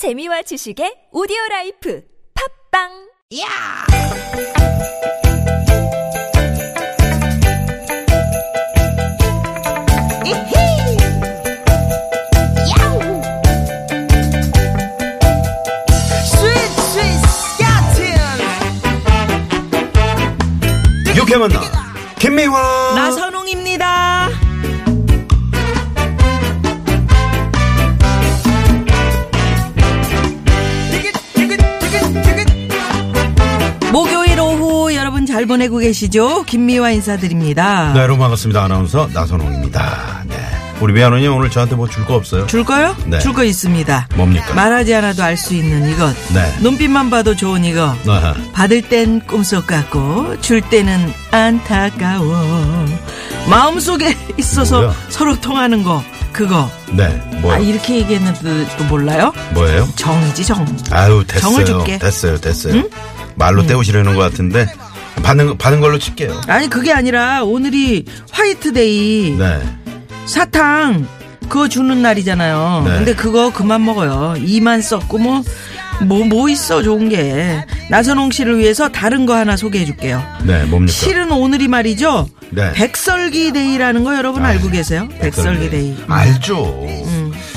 재미와 지식의 오디오 라이프 팝빵 야! 이히! 야우! 스윗 스윗 스카틴! 유쾌 만나 김미화 나선홍입니다. 보내고 계시죠? 김미화 인사드립니다. 네 여러분 반갑습니다 아나운서 나선홍입니다 네 우리 미아노님 오늘 저한테 뭐 줄 거 없어요? 줄 거요? 네. 줄 거 있습니다. 뭡니까? 말하지 않아도 알 수 있는 이것. 네. 눈빛만 봐도 좋은 이거. 아하. 받을 땐 꿈속 같고 줄 때는 안타까워. 마음속에 있어서 뭐야? 서로 통하는 거 그거. 네 뭐요? 아 이렇게 얘기했는데 또 몰라요? 뭐예요? 정이지 정. 아유 됐어요 정을 줄게. 됐어요 됐어요 말로 때우시려는 것 같은데 받는 받은 걸로 칠게요 아니 그게 아니라 오늘이 화이트데이 네 사탕 그거 주는 날이잖아요. 네. 근데 그거 그만 먹어요. 이만 썩고 뭐 뭐, 뭐 있어, 좋은 게. 나선홍 씨를 위해서 다른 거 하나 소개해 줄게요. 네, 뭡니까? 실은 오늘이 말이죠. 네. 백설기 데이라는 거 여러분 알고 계세요? 백설기 데이. 음. 알죠.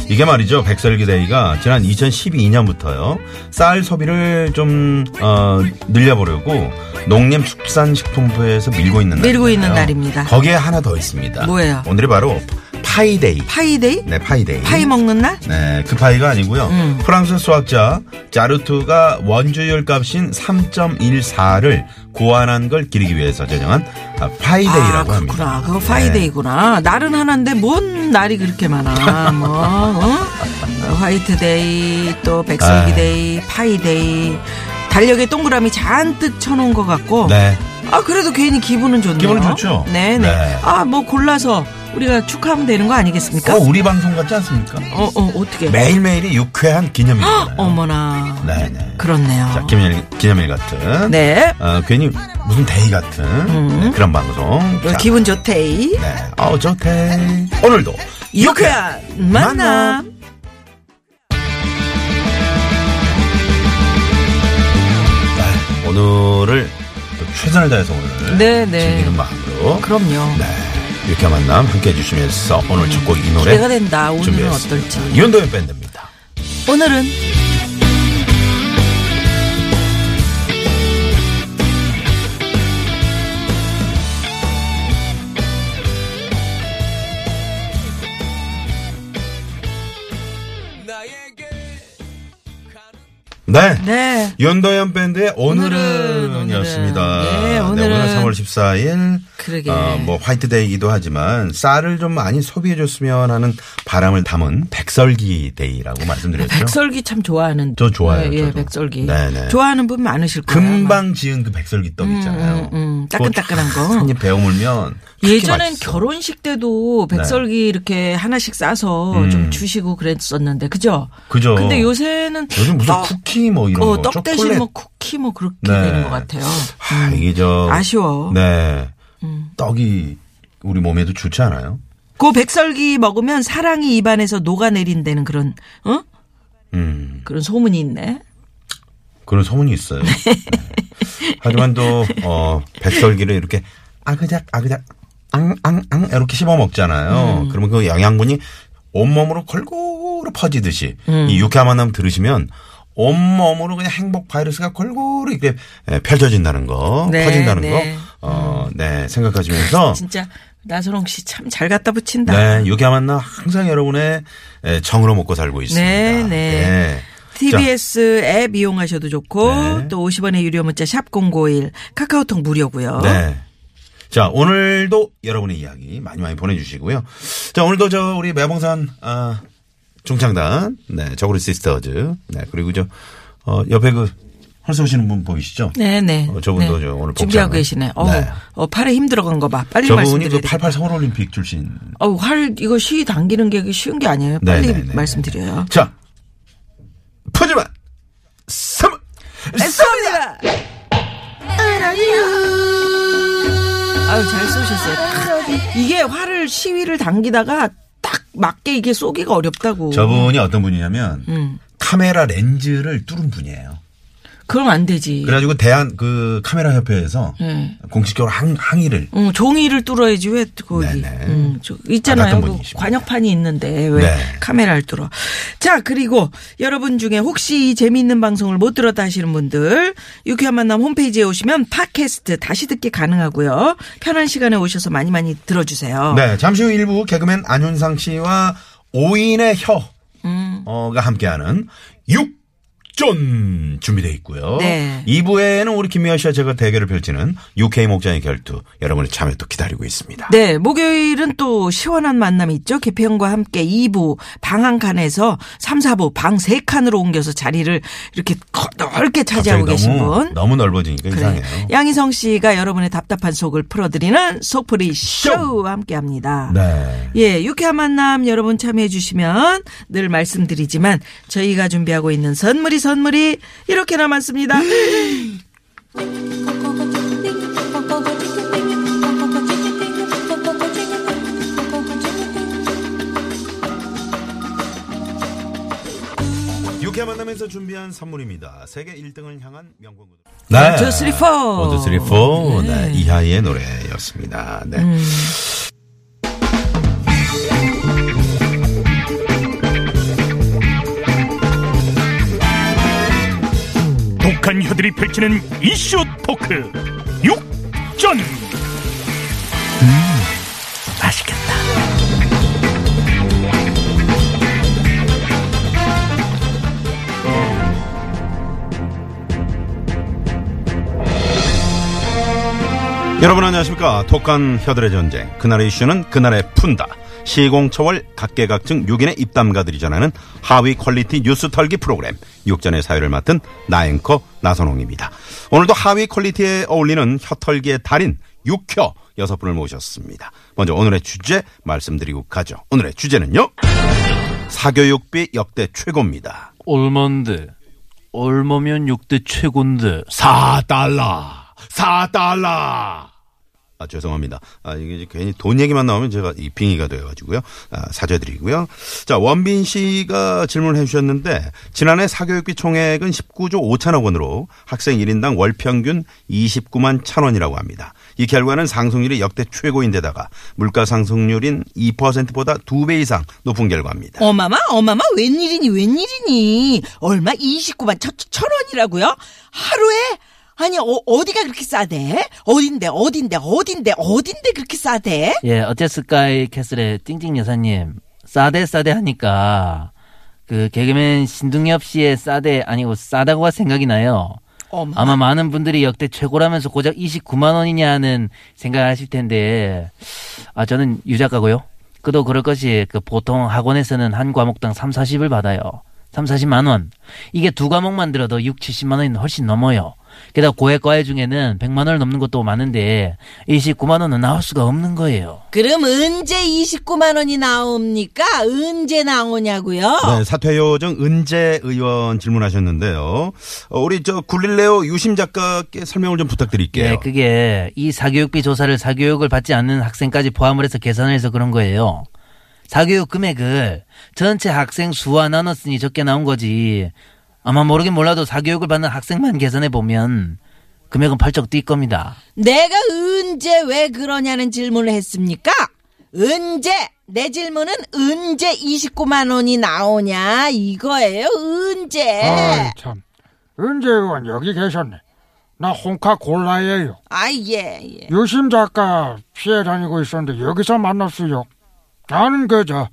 이게 말이죠. 백설기 데이가 지난 2012년부터요. 쌀 소비를 좀 어, 늘려보려고 농림축산식품부에서 밀고 있는 밀고 있는. 날입니다. 거기에 하나 더 있습니다. 뭐예요? 오늘이 바로 파이데이. 파이데이? 네, 파이데이. 파이 먹는 날? 네, 그 파이가 아니고요. 음. 프랑스 수학자 자르투가 원주율 값인 3.14를 고안한 걸 기리기 위해서 제정한 아, 파이데이라고 아, 합니다. 그렇구나. 그거 네. 파이데이구나. 날은 하나인데 뭔 날이 그렇게 많아. 뭐, 어? 어, 화이트데이, 또 백설기데이, 파이데이. 달력에 동그라미 잔뜩 쳐놓은 것 같고. 네. 아, 그래도 괜히 기분은 좋네요. 기분은 좋죠? 네네. 네. 아, 뭐 골라서 우리가 축하하면 되는 거 아니겠습니까? 어, 우리 방송 같지 않습니까? 어, 어, 어떻게. 매일매일이 유쾌한 기념일이잖아요. 어머나. 네네. 그렇네요. 자, 기념일, 기념일 같은. 네. 어, 괜히 무슨 day 같은 네, 그런 방송. 자, 기분 좋데이. 네. 어, 좋대. 오늘도 유쾌한 만남. 네, 오늘을 또 최선을 다해서 오늘 네, 네. 즐기는 마음으로. 그럼요. 네. 유쾌한 만남 함께 해주시면서 오늘 첫 곡 이 노래. 기대가 된다. 오늘은 준비했습니다. 어떨지. 윤도현 밴드입니다. 오늘은 네. 네. 윤도현 밴드의 오늘은, 오늘은, 였습니다. 네, 오늘은. 오늘 3월 14일. 그러게. 어, 뭐 화이트데이이기도 하지만 쌀을 좀 많이 소비해줬으면 하는 바람을 담은 백설기 데이라고 말씀드렸죠. 백설기 참 좋아하는. 저 좋아요, 예, 예. 백설기. 네네. 좋아하는 분 많으실 거예요. 금방 지은 그 백설기 떡 있잖아요. 음, 음, 따끈따끈한 그거 거. 한입 베어 물면 예전엔 맛있어. 네. 결혼식 때도 백설기 이렇게 하나씩 싸서 음. 좀 주시고 그랬었는데, 그죠? 그죠. 근데 요새는 요즘 무슨 떡, 쿠키 뭐 이런 어, 거, 떡 대신 초콜릿. 뭐 쿠키 뭐 그렇게 네. 되는 것 같아요. 아, 이게 저 아쉬워. 음. 네. 떡이 우리 몸에도 좋지 않아요? 그 백설기 먹으면 사랑이 입안에서 녹아내린다는 그런, 어? 음. 그런 소문이 있네. 그런 소문이 있어요. 네. 하지만 또, 어, 백설기를 이렇게 아그작, 아그작, 앙, 앙, 앙, 이렇게 씹어 먹잖아요. 그러면 그 영양분이 온몸으로 골고루 퍼지듯이 이 유쾌한 만남 들으시면 온몸으로 그냥 행복 바이러스가 골고루 이렇게 예, 펼쳐진다는 거, 네, 퍼진다는 네. 거, 어, 네, 생각하시면서 진짜 나선홍 씨 참 잘 갖다 붙인다. 네, 유쾌한 만남 항상 여러분의 예, 정으로 먹고 살고 있습니다. 네, 네. TBN 앱 이용하셔도 좋고 네. 또 50원의 유료 문자 샵 051 카카오톡 무료고요. 네. 자, 오늘도 여러분의 이야기 많이 많이 보내주시고요. 자, 오늘도 저, 우리 매봉산, 아, 중창단, 네, 저고리 시스터즈, 네, 그리고 저, 어, 옆에 그, 헐서 오시는 분 보이시죠? 네, 네. 어, 저분도 네. 저 오늘 준비하고 복장을. 계시네. 어, 네. 어, 팔에 힘 들어간 거 봐. 빨리 저분이 말씀드려야 그 돼. 88 서울올림픽 출신. 어, 활 이거 시 당기는 게 쉬운 게 아니에요. 빨리 네, 네, 네. 말씀드려요. 자, 쏘셨어요. 딱 이게 활을 시위를 당기다가 딱 맞게 이게 쏘기가 어렵다고. 저분이 어떤 분이냐면, 음. 카메라 렌즈를 뚫은 분이에요. 그럼 안 되지. 그래가지고 대한 그 카메라 협회에서 네. 공식적으로 항, 항의를. 응, 종이를 뚫어야지 왜 거기. 네네. 응, 저 있잖아요. 그 관역판이 있는데 왜 네. 카메라를 뚫어. 자 그리고 여러분 중에 혹시 이 재미있는 방송을 못 들었다 하시는 분들 유쾌한 만남 홈페이지에 오시면 팟캐스트 다시 듣기 가능하고요. 편한 시간에 오셔서 많이 많이 들어주세요. 네 잠시 후 1부 개그맨 안윤상 씨와 오인의 혀. 음. 어, 함께하는 6 쫀 준비되어 있고요. 네. 2부에는 우리 김미아 씨와 제가 대결을 펼치는 UK 목장의 결투 여러분의 참여 또 기다리고 있습니다. 네, 목요일은 또 시원한 만남이 있죠. 개편과 함께 2부 방 한 칸에서 3, 4부 방 3칸으로 옮겨서 자리를 이렇게 넓게 차지하고 계신 너무, 분. 너무 넓어지니까 그래. 이상해요. 양희성 씨가 여러분의 답답한 속을 풀어드리는 속풀이 쇼와 함께합니다. 네. 예, 유쾌한 만남 여러분 참여해 주시면 늘 말씀드리지만 저희가 준비하고 있는 선물이 선물이 이렇게 남았습니다. 유쾌 만남에서 준비한 선물입니다. 세계 1등을 향한 명품 구두. One, two, three, four. One, two, three four. 네. 이하이의 노래였습니다. 네. 음. 독한 혀들이 펼치는 이슈 토크 육전 맛있겠다 여러분 안녕하십니까. 독한 혀들의 전쟁. 그날의 이슈는 그날에 푼다. 시공초월 각계각층 6인의 입담가들이 전하는 high quality 뉴스 털기 프로그램 육전의 사회를 맡은 나앵커 나선홍입니다. 오늘도 high quality에 어울리는 혀털기의 달인 육혀 여섯 분을 모셨습니다. 먼저 오늘의 주제 말씀드리고 가죠. 오늘의 주제는요. 사교육비 역대 최고입니다. 얼만데? 얼마면 역대 최고인데? 4달러. 4달러. 아, 죄송합니다. 아, 이게 괜히 돈 얘기만 나오면 제가 이 빙의가 되어가지고요. 아, 사죄드리고요. 자, 원빈 씨가 질문을 해주셨는데, 지난해 사교육비 총액은 19조 5천억 원으로 학생 1인당 월 평균 29만 천 원이라고 합니다. 이 결과는 상승률이 역대 최고인데다가 물가 상승률인 2%보다 두배 이상 높은 결과입니다. 어마마 어마마 웬일이니 웬일이니 얼마 29만 천, 천 원이라고요? 하루에? 아니 어, 디가 그렇게 싸대? 어딘데 어딘데 어딘데 어딘데 그렇게 싸대? 예, 어쨌을까이 캐슬의 띵띵 여사님. 싸대 싸대 하니까 그 개그맨 신동엽 씨의 싸대 아니고 싸다고가 생각이 나요. 어마 아마 많은 분들이 역대 최고라면서 고작 29만 원이냐는 생각하실 텐데 아 저는 유 작가고요. 그도 그럴 것이 그 보통 학원에서는 한 과목당 3, 40을 받아요. 3, 40만 원. 이게 두 과목만 들어도 6, 70만 원이 훨씬 넘어요. 게다가 고액과외 중에는 100만 원을 넘는 것도 많은데 29만 원은 나올 수가 없는 거예요. 그럼 언제 29만 원이 나옵니까? 언제 나오냐고요? 네, 사퇴 요정 은재 의원 질문하셨는데요. 어, 우리 저 굴릴레오 유심 작가께 설명을 좀 부탁드릴게요. 예, 그게 이 사교육비 조사를 사교육을 받지 않는 학생까지 포함을 해서 계산을 해서 그런 거예요. 사교육 금액을 전체 학생 수와 나눴으니 적게 나온 거지. 아마 모르긴 몰라도 사교육을 받는 학생만 계산해 보면 금액은 펄쩍 뛸 겁니다. 내가 언제 왜 그러냐는 질문을 했습니까? 언제? 내 질문은 언제 29만 원이 나오냐 이거예요. 언제? 아이 참 은재 의원 여기 계셨네 나 홍카 골라예요 아 예 예. 유심 작가 피해 다니고 있었는데 여기서 만났어요 나는 그저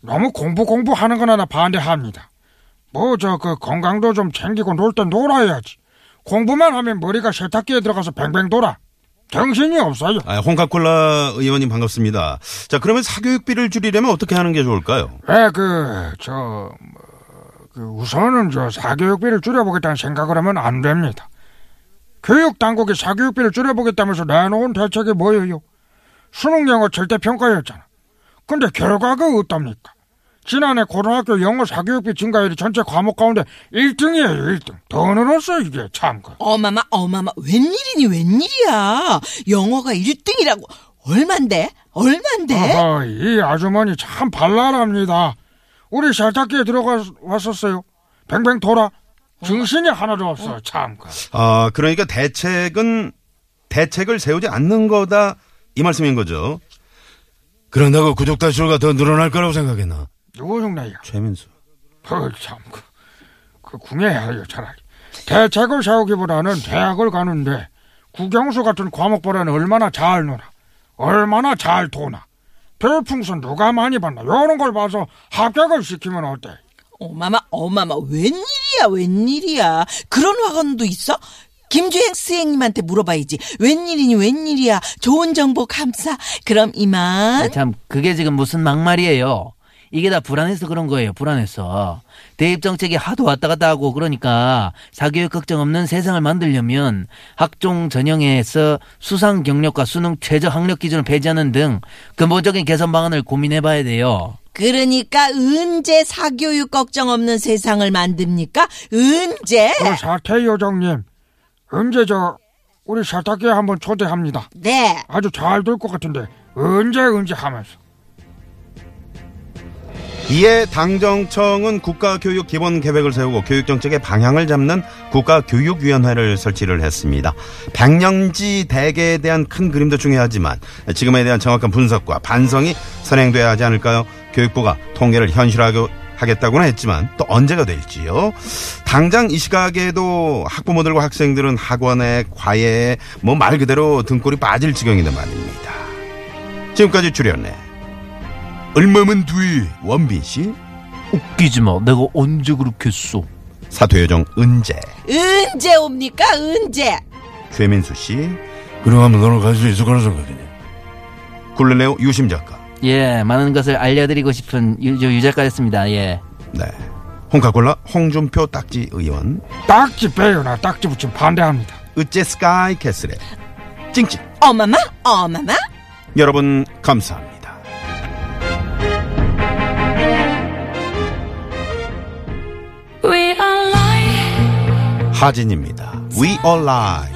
너무 공부 공부하는 거나 나 반대합니다 뭐 저 그 건강도 좀 챙기고 놀 때 놀아야지 공부만 하면 머리가 세탁기에 들어가서 뱅뱅 돌아 정신이 없어요 아, 홍카콜라 의원님 반갑습니다. 자, 그러면 사교육비를 줄이려면 어떻게 하는 게 좋을까요? 왜그저 그 우선은 저 사교육비를 줄여보겠다는 생각을 하면 안 됩니다. 교육 당국이 사교육비를 줄여보겠다면서 내놓은 대책이 뭐예요? 수능 영어 절대 평가였잖아. 근데 결과가 어떻습니까? 지난해 고등학교 영어 사교육비 증가율이 전체 과목 가운데 1등이에요, 1등. 더 늘었어, 이게 참. 그. 어마마 어마마 웬일이니 웬일이야? 영어가 1등이라고 얼만데? 얼만데? 아하, 이 아주머니 참 발랄합니다. 우리 세탁기에 들어가 왔었어요. 뱅뱅 돌아. 정신이 하나도 없어. 참. 그. 아, 그러니까 대책은 대책을 세우지 않는 거다 이 말씀인 거죠. 그런다고 구독 다수가 더 늘어날 거라고 생각했나? 누구 흉내야? 최민수. 어, 참. 그, 그 궁예야, 차라리. 대책을 세우기보다는 대학을 가는데 국영수 같은 과목보다는 얼마나 잘 놀아. 얼마나 잘 도나. 별풍선 누가 많이 받나. 이런 걸 봐서 합격을 시키면 어때? 어마마 어마마 웬일이야 웬일이야 그런 학원도 있어? 김주행 스행님한테 물어봐야지 웬일이니 웬일이야 좋은 정보 감사 그럼 이만 참 그게 지금 무슨 막말이에요. 이게 다 불안해서 그런 거예요. 불안해서. 대입 정책이 하도 왔다 갔다 하고 그러니까 사교육 걱정 없는 세상을 만들려면 학종 전형에서 수상 경력과 수능 최저 학력 기준을 폐지하는 등 근본적인 개선 방안을 고민해 봐야 돼요. 그러니까 언제 사교육 걱정 없는 세상을 만듭니까? 언제? 그 사태 요정님, 언제 저, 우리 세탁기에 한번 초대합니다. 네 아주 잘 될 것 같은데, 언제 언제 하면서. 이에 당정청은 국가교육 기본 계획을 세우고 교육 정책의 방향을 잡는 국가교육위원회를 설치를 했습니다. 백년지 대계에 대한 큰 그림도 중요하지만 지금에 대한 정확한 분석과 반성이 선행돼야 하지 않을까요? 교육부가 통계를 현실화하고 하겠다고는 했지만 또 언제가 될지요. 당장 이 시각에도 학부모들과 학생들은 학원에 과외에 뭐 말 그대로 등골이 빠질 지경인데 말입니다. 지금까지 출연해 얼마면 뒤 원빈 씨, 웃기지 마. 내가 언제 그렇게 했어? 사토요정 은재, 언제 옵니까 언제 최민수 씨, 그러면 너는 갈 수 있을 거라 생각이니? 굴레레오 유심 작가, 예, 많은 것을 알려드리고 싶은 유, 유 작가였습니다. 예. 네, 홍카콜라 홍준표 딱지 의원, 딱지 빼요나 딱지 붙임 반대합니다. 으째 스카이 캐슬의 찡찡. 어마마 어마마 여러분 감사합니다. 하진입니다. We All Lie.